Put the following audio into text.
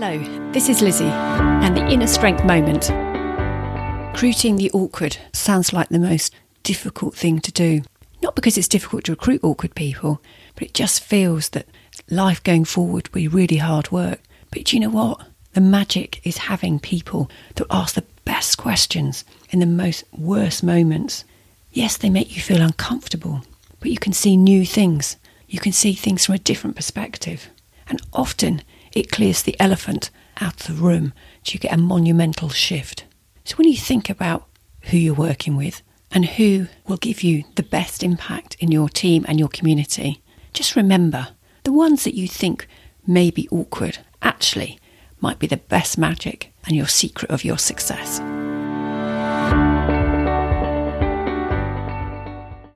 Hello, this is Lizzie and the Inner Strength Moment. Recruiting the awkward sounds like the most difficult thing to do. Not because it's difficult to recruit awkward people, but it just feels that life going forward will be really hard work. But do you know what? The magic is having people that ask the best questions in the most worst moments. Yes, they make you feel uncomfortable, but you can see new things. You can see things from a different perspective. And often it clears the elephant out of the room so you get a monumental shift. So when you think about who you're working with and who will give you the best impact in your team and your community, just remember the ones that you think may be awkward actually might be the best magic and your secret of your success.